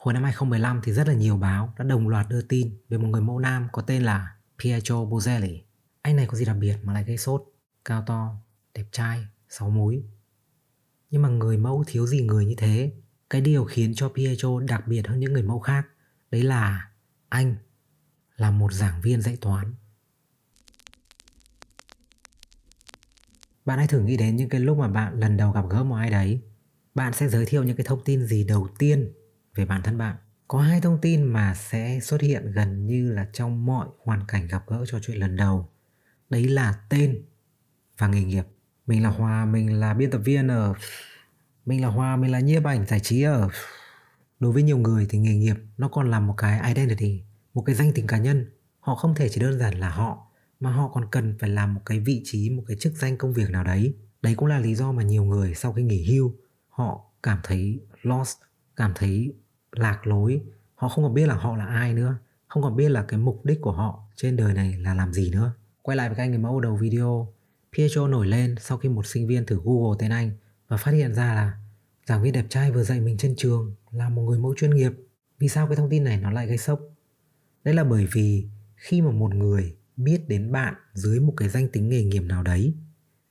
Hồi năm 2015 thì rất là nhiều báo đã đồng loạt đưa tin về một người mẫu nam có tên là Pietro Bozelli. Anh này có gì đặc biệt mà lại gây sốt, cao to, đẹp trai, sáu múi. Nhưng mà người mẫu thiếu gì người như thế. Cái điều khiến cho Pietro đặc biệt hơn những người mẫu khác đấy là anh là một giảng viên dạy toán. Bạn hãy thử nghĩ đến những cái lúc mà bạn lần đầu gặp gỡ một ai đấy. Bạn sẽ giới thiệu những cái thông tin gì đầu tiên về bản thân bạn. Có hai thông tin mà sẽ xuất hiện gần như là trong mọi hoàn cảnh gặp gỡ trò chuyện lần đầu. Đấy là tên và nghề nghiệp. Mình là Hòa, mình là biên tập viên ở mình là Hòa, mình là nhiếp ảnh giải trí ở Đối với nhiều người thì nghề nghiệp nó còn là một cái identity, một cái danh tính cá nhân. Họ không thể chỉ đơn giản là họ mà họ còn cần phải làm một cái vị trí, một cái chức danh công việc nào đấy. Đấy cũng là lý do mà nhiều người sau khi nghỉ hưu họ cảm thấy lost, cảm thấy lạc lối, họ không còn biết là họ là ai nữa, không còn biết là cái mục đích của họ trên đời này là làm gì nữa. Quay lại với các anh người mẫu đầu video, Pietro nổi lên sau khi một sinh viên thử Google tên anh và phát hiện ra là giảng viên đẹp trai vừa dạy mình trên trường là một người mẫu chuyên nghiệp. Vì sao cái thông tin này nó lại gây sốc? Đấy là bởi vì khi mà một người biết đến bạn dưới một cái danh tính nghề nghiệp nào đấy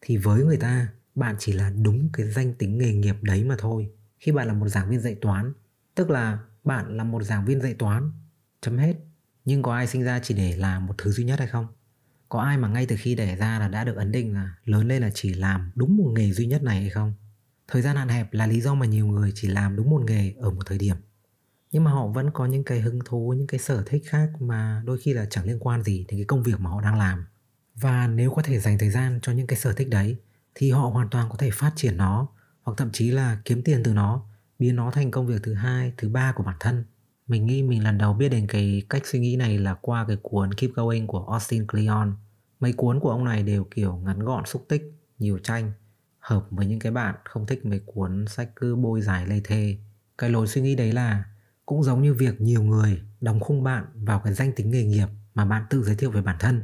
thì với người ta bạn chỉ là đúng cái danh tính nghề nghiệp đấy mà thôi. Khi bạn là một giảng viên dạy toán, tức là bạn là một giảng viên dạy toán, chấm hết. Nhưng có ai sinh ra chỉ để làm một thứ duy nhất hay không? Có ai mà ngay từ khi đẻ ra là đã được ấn định là lớn lên là chỉ làm đúng một nghề duy nhất này hay không? Thời gian hạn hẹp là lý do mà nhiều người chỉ làm đúng một nghề ở một thời điểm. Nhưng mà họ vẫn có những cái hứng thú, những cái sở thích khác mà đôi khi là chẳng liên quan gì đến cái công việc mà họ đang làm. Và nếu có thể dành thời gian cho những cái sở thích đấy thì họ hoàn toàn có thể phát triển nó hoặc thậm chí là kiếm tiền từ nó, biến nó thành công việc thứ hai, thứ ba của bản thân. Mình nghĩ mình lần đầu biết đến cái cách suy nghĩ này là qua cái cuốn Keep Going của Austin Kleon. Mấy cuốn của ông này đều kiểu ngắn gọn xúc tích, nhiều tranh hợp với những cái bạn không thích mấy cuốn sách cứ bôi dài lê thê cái lối suy nghĩ đấy là cũng giống như việc nhiều người đóng khung bạn vào cái danh tính nghề nghiệp mà bạn tự giới thiệu về bản thân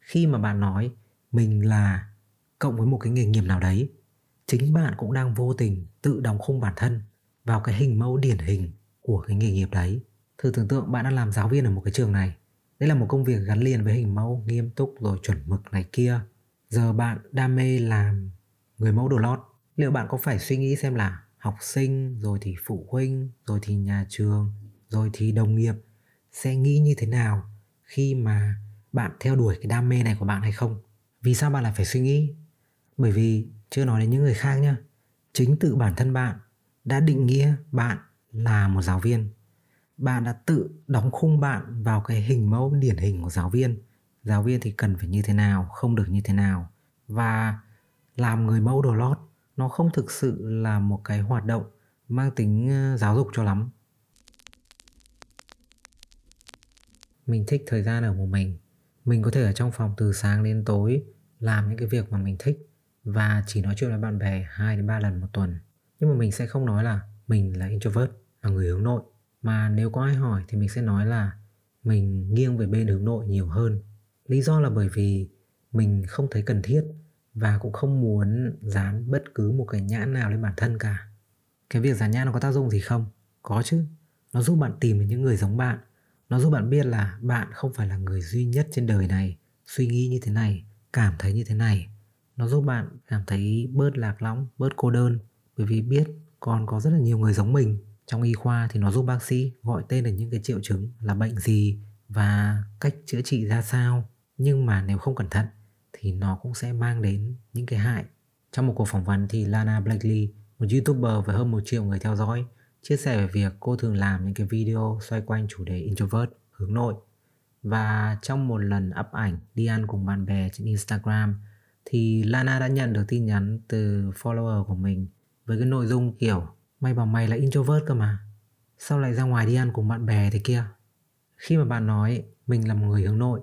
khi mà bạn nói mình là cộng với một cái nghề nghiệp nào đấy chính bạn cũng đang vô tình tự đóng khung bản thân vào cái hình mẫu điển hình của cái nghề nghiệp đấy. Thử tưởng tượng bạn đang làm giáo viên ở một cái trường này. Đây là một công việc gắn liền với hình mẫu nghiêm túc rồi chuẩn mực này kia. Giờ bạn đam mê làm người mẫu đồ lót. Liệu bạn có phải suy nghĩ xem là học sinh, rồi thì phụ huynh, rồi thì nhà trường, rồi thì đồng nghiệp sẽ nghĩ như thế nào khi mà bạn theo đuổi cái đam mê này của bạn hay không? Vì sao bạn lại phải suy nghĩ? Bởi vì chưa nói đến những người khác nhá. Chính tự bản thân bạn đã định nghĩa bạn là một giáo viên. Bạn đã tự đóng khung bạn vào cái hình mẫu, điển hình của giáo viên. Giáo viên thì cần phải như thế nào, không được như thế nào. Và làm người mẫu đồ lót, nó không thực sự là một cái hoạt động mang tính ờ, giáo dục cho lắm. Mình thích thời gian ở một mình. Mình có thể ở trong phòng từ sáng đến tối làm những cái việc mà mình thích và chỉ nói chuyện với bạn bè 2 đến 3 lần một tuần. Nhưng mà mình sẽ không nói là mình là introvert, là người hướng nội. Mà nếu có ai hỏi thì mình sẽ nói là mình nghiêng về bên hướng nội nhiều hơn. Lý do là bởi vì mình không thấy cần thiết và cũng không muốn dán bất cứ một cái nhãn nào lên bản thân cả. Cái việc dán nhãn nó có tác dụng gì không? Có chứ. Nó giúp bạn tìm được những người giống bạn. Nó giúp bạn biết là bạn không phải là người duy nhất trên đời này suy nghĩ như thế này cảm thấy như thế này. Nó giúp bạn cảm thấy bớt lạc lõng bớt cô đơn bởi vì biết còn có rất là nhiều người giống mình trong y khoa thì nó giúp bác sĩ gọi tên được những cái triệu chứng là bệnh gì và cách chữa trị ra sao nhưng mà nếu không cẩn thận thì nó cũng sẽ mang đến những cái hại. Trong một cuộc phỏng vấn thì Lana Blakely, một YouTuber với hơn một triệu người theo dõi, chia sẻ về việc cô thường làm những cái video xoay quanh chủ đề introvert, hướng nội. Và trong một lần up ảnh đi ăn cùng bạn bè trên Instagram thì Lana đã nhận được tin nhắn từ follower của mình với cái nội dung kiểu Mày bảo mày là introvert cơ mà. Sao lại ra ngoài đi ăn cùng bạn bè thế kia? Khi mà bạn nói mình là một người hướng nội,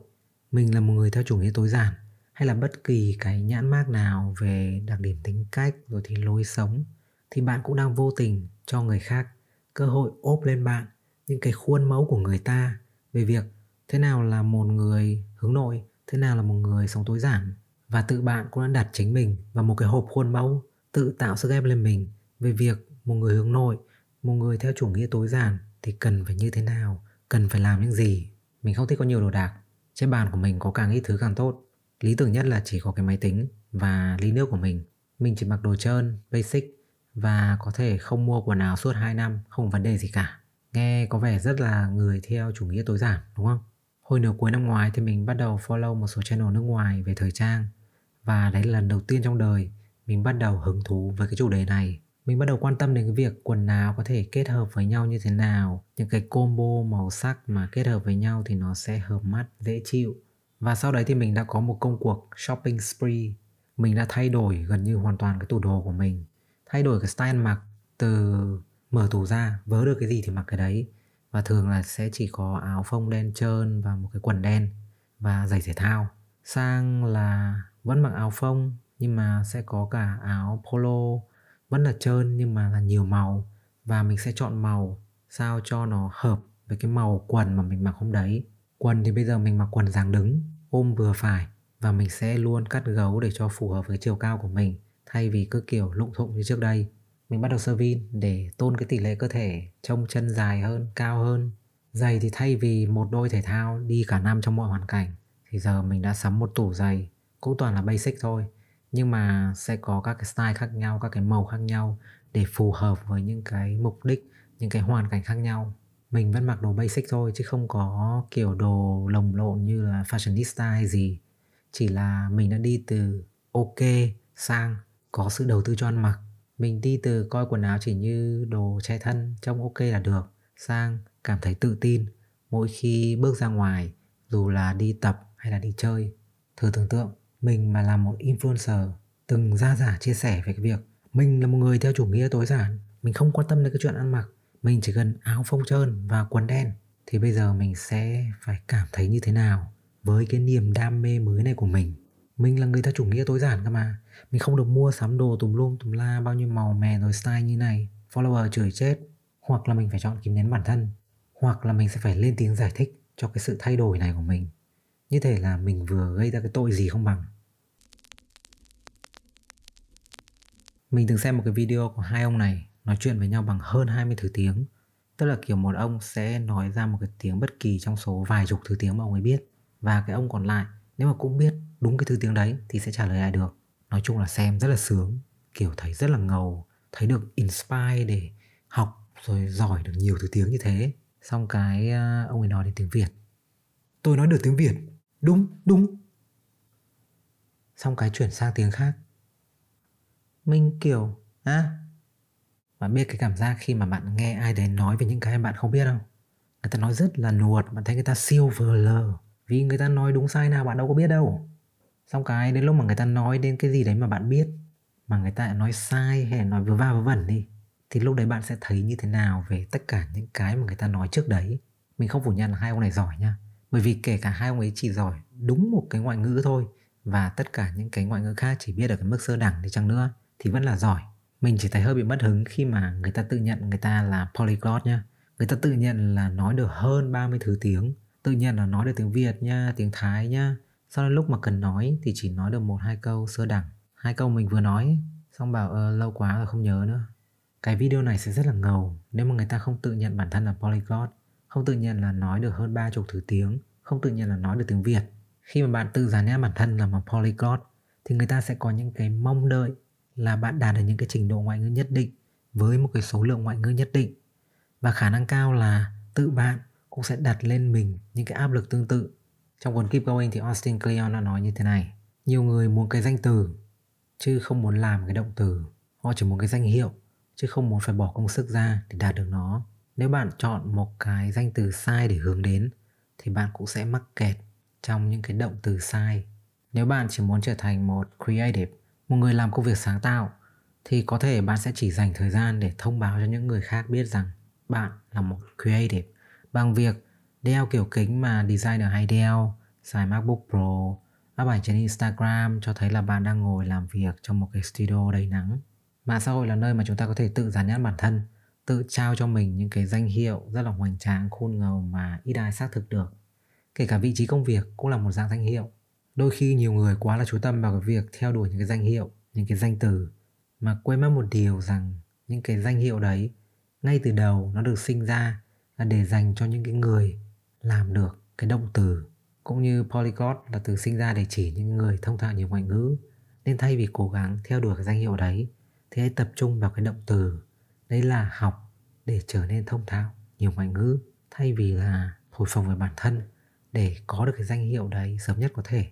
Mình là một người theo chủ nghĩa tối giản, hay là bất kỳ cái nhãn mác nào về đặc điểm tính cách rồi thì lối sống, thì bạn cũng đang vô tình cho người khác cơ hội ốp lên bạn những cái khuôn mẫu của người ta về việc thế nào là một người hướng nội, thế nào là một người sống tối giản. Và tự bạn cũng đã đặt chính mình vào một cái hộp khuôn mẫu tự tạo sức ép lên mình về việc một người hướng nội một người theo chủ nghĩa tối giản thì cần phải như thế nào, cần phải làm những gì. Mình không thích có nhiều đồ đạc. Trên bàn của mình có càng ít thứ càng tốt. Lý tưởng nhất là chỉ có cái máy tính và ly nước của mình. Mình chỉ mặc đồ trơn, basic và có thể không mua quần áo suốt 2 năm, không vấn đề gì cả. Nghe có vẻ rất là người theo chủ nghĩa tối giản đúng không? Hồi nửa cuối năm ngoái thì mình bắt đầu follow một số channel nước ngoài về thời trang và đấy là lần đầu tiên trong đời mình bắt đầu hứng thú với cái chủ đề này. Mình bắt đầu quan tâm đến cái việc quần áo có thể kết hợp với nhau như thế nào, những cái combo màu sắc mà kết hợp với nhau thì nó sẽ hợp mắt, dễ chịu. Và sau đấy thì mình đã có một công cuộc shopping spree. Mình đã thay đổi gần như hoàn toàn cái tủ đồ của mình. Thay đổi cái style mặc từ mở tủ ra, vớ được cái gì thì mặc cái đấy và thường là sẽ chỉ có áo phông đen trơn và một cái quần đen và giày thể thao sang là vẫn mặc áo phông nhưng mà sẽ có cả áo polo vẫn là trơn nhưng mà là nhiều màu. Và mình sẽ chọn màu sao cho nó hợp với cái màu quần mà mình mặc hôm đấy. Quần thì bây giờ mình mặc quần dáng đứng ôm vừa phải. Và mình sẽ luôn cắt gấu để cho phù hợp với chiều cao của mình thay vì cứ kiểu lụng thụng như trước đây. Mình bắt đầu sơ vin để tôn cái tỷ lệ cơ thể trông chân dài hơn, cao hơn. Giày thì thay vì một đôi thể thao đi cả năm trong mọi hoàn cảnh thì giờ mình đã sắm một tủ giày. Cũng toàn là basic thôi nhưng mà sẽ có các cái style khác nhau, các cái màu khác nhau để phù hợp với những cái mục đích, những cái hoàn cảnh khác nhau. Mình vẫn mặc đồ basic thôi chứ không có kiểu đồ lồng lộn như là fashionista hay gì. Chỉ là mình đã đi từ ok sang có sự đầu tư cho ăn mặc mình đi từ coi quần áo chỉ như đồ che thân trông ok là được sang cảm thấy tự tin mỗi khi bước ra ngoài dù là đi tập hay là đi chơi. Thử tưởng tượng mình mà là một influencer, từng ra giả chia sẻ về cái việc mình là một người theo chủ nghĩa tối giản, mình không quan tâm đến cái chuyện ăn mặc, mình chỉ cần áo phông trơn và quần đen, thì bây giờ mình sẽ phải cảm thấy như thế nào với cái niềm đam mê mới này của mình? Mình là người theo chủ nghĩa tối giản cơ mà, mình không được mua sắm đồ tùm lum, tùm la, bao nhiêu màu mè rồi style như này, follower chửi chết, hoặc là mình phải chọn kìm nén bản thân, hoặc là mình sẽ phải lên tiếng giải thích cho cái sự thay đổi này của mình như thể là mình vừa gây ra cái tội gì không bằng. Mình từng xem một cái video của hai ông này nói chuyện với nhau bằng hơn 20 thứ tiếng. Tức là kiểu một ông sẽ nói ra một cái tiếng bất kỳ trong số vài chục thứ tiếng mà ông ấy biết. Và cái ông còn lại, nếu mà cũng biết đúng cái thứ tiếng đấy thì sẽ trả lời lại được. Nói chung là xem rất là sướng, kiểu thấy rất là ngầu, thấy được inspire để học rồi giỏi được nhiều thứ tiếng như thế. Xong cái ờ, ông ấy nói đến tiếng việt. Tôi nói được tiếng việt đúng đúng. Xong cái chuyển sang tiếng khác. Mình kiểu à, bạn biết cái cảm giác khi mà bạn nghe ai đấy nói về những cái bạn không biết không? Người ta nói rất là nuột bạn thấy người ta siêu vờ lờ vì người ta nói đúng sai nào bạn đâu có biết đâu. Xong cái đến lúc mà người ta nói đến cái gì đấy mà bạn biết mà người ta nói sai hay nói vừa va vừa vẩn đi thì lúc đấy bạn sẽ thấy như thế nào về tất cả những cái mà người ta nói trước đấy? Mình không phủ nhận là hai ông này giỏi nha bởi vì kể cả hai ông ấy chỉ giỏi đúng một cái ngoại ngữ thôi và tất cả những cái ngoại ngữ khác chỉ biết ở cái mức sơ đẳng đi chăng nữa thì vẫn là giỏi. Mình chỉ thấy hơi bị mất hứng khi mà người ta tự nhận người ta là polyglot nhá. Người ta tự nhận là nói được hơn 30 thứ tiếng tự nhận là nói được tiếng Việt nha tiếng Thái nha sau đó lúc mà cần nói thì chỉ nói được một hai câu sơ đẳng. Hai câu mình vừa nói xong bảo ờ, lâu quá rồi không nhớ nữa. Cái video này sẽ rất là ngầu nếu mà người ta không tự nhận bản thân là polyglot không tự nhận là nói được hơn ba chục thứ tiếng, không tự nhận là nói được tiếng Việt khi mà bạn tự dán nhã bản thân là một polyglot, thì người ta sẽ có những cái mong đợi là bạn đạt được những cái trình độ ngoại ngữ nhất định với một cái số lượng ngoại ngữ nhất định và khả năng cao là tự bạn cũng sẽ đặt lên mình những cái áp lực tương tự trong cuốn Keep Going thì Austin Kleon đã nói như thế này. Nhiều người muốn cái danh từ, chứ không muốn làm cái động từ. Họ chỉ muốn cái danh hiệu, chứ không muốn phải bỏ công sức ra để đạt được nó. Nếu bạn chọn một cái danh từ sai để hướng đến thì bạn cũng sẽ mắc kẹt trong những cái động từ sai. Nếu bạn chỉ muốn trở thành một creative, một người làm công việc sáng tạo thì có thể bạn sẽ chỉ dành thời gian để thông báo cho những người khác biết rằng bạn là một creative bằng việc đeo kiểu kính mà designer hay đeo, xài MacBook Pro, up ảnh trên Instagram cho thấy là bạn đang ngồi làm việc trong một cái studio đầy nắng. Mạng xã hội là nơi mà chúng ta có thể tự dán nhãn bản thân, tự trao cho mình những cái danh hiệu rất là hoành tráng, khôn ngầu mà ít ai xác thực được. Kể cả vị trí công việc cũng là một dạng danh hiệu. Đôi khi nhiều người quá là chú tâm vào cái việc theo đuổi những cái danh hiệu, những cái danh từ mà quên mất một điều rằng những cái danh hiệu đấy ngay từ đầu nó được sinh ra là để dành cho những cái người làm được cái động từ cũng như polyglot là từ sinh ra để chỉ những người thông thạo nhiều ngoại ngữ nên thay vì cố gắng theo đuổi cái danh hiệu đấy thì hãy tập trung vào cái động từ đấy là học để trở nên thông thạo nhiều ngoại ngữ, thay vì là thổi phồng về bản thân để có được cái danh hiệu đấy sớm nhất có thể.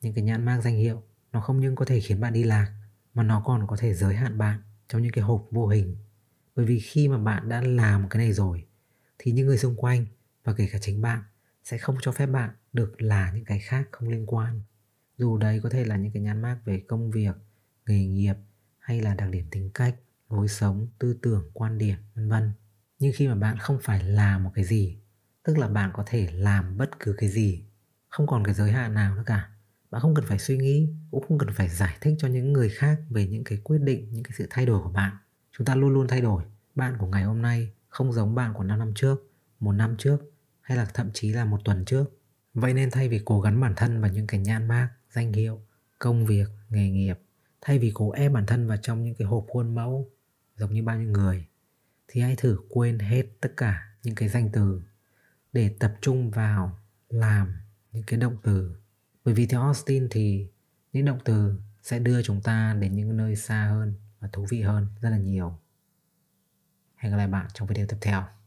Những cái nhãn mang danh hiệu, nó không những có thể khiến bạn đi lạc, mà nó còn có thể giới hạn bạn trong những cái hộp vô hình. Bởi vì khi mà bạn đã làm cái này rồi, thì những người xung quanh và kể cả chính bạn sẽ không cho phép bạn được là những cái khác không liên quan. Dù đấy có thể là những cái nhãn mác về công việc, nghề nghiệp hay là đặc điểm tính cách lối sống, tư tưởng, quan điểm, vân vân. Nhưng khi mà bạn không phải làm một cái gì, tức là bạn có thể làm bất cứ cái gì, không còn cái giới hạn nào nữa cả. Bạn không cần phải suy nghĩ, cũng không cần phải giải thích cho những người khác về những cái quyết định, những cái sự thay đổi của bạn. Chúng ta luôn luôn thay đổi. Bạn của ngày hôm nay không giống bạn của 5 năm trước, một năm trước, hay là thậm chí là một tuần trước. Vậy nên thay vì cố gắng bản thân vào những cái nhãn mác, danh hiệu, công việc, nghề nghiệp, thay vì cố ép bản thân vào trong những cái hộp khuôn mẫu giống như bao nhiêu người, thì hãy thử quên hết tất cả những cái danh từ để tập trung vào làm những cái động từ. Bởi vì theo Austin thì những động từ sẽ đưa chúng ta đến những nơi xa hơn và thú vị hơn rất là nhiều. Hẹn gặp lại bạn trong video tiếp theo.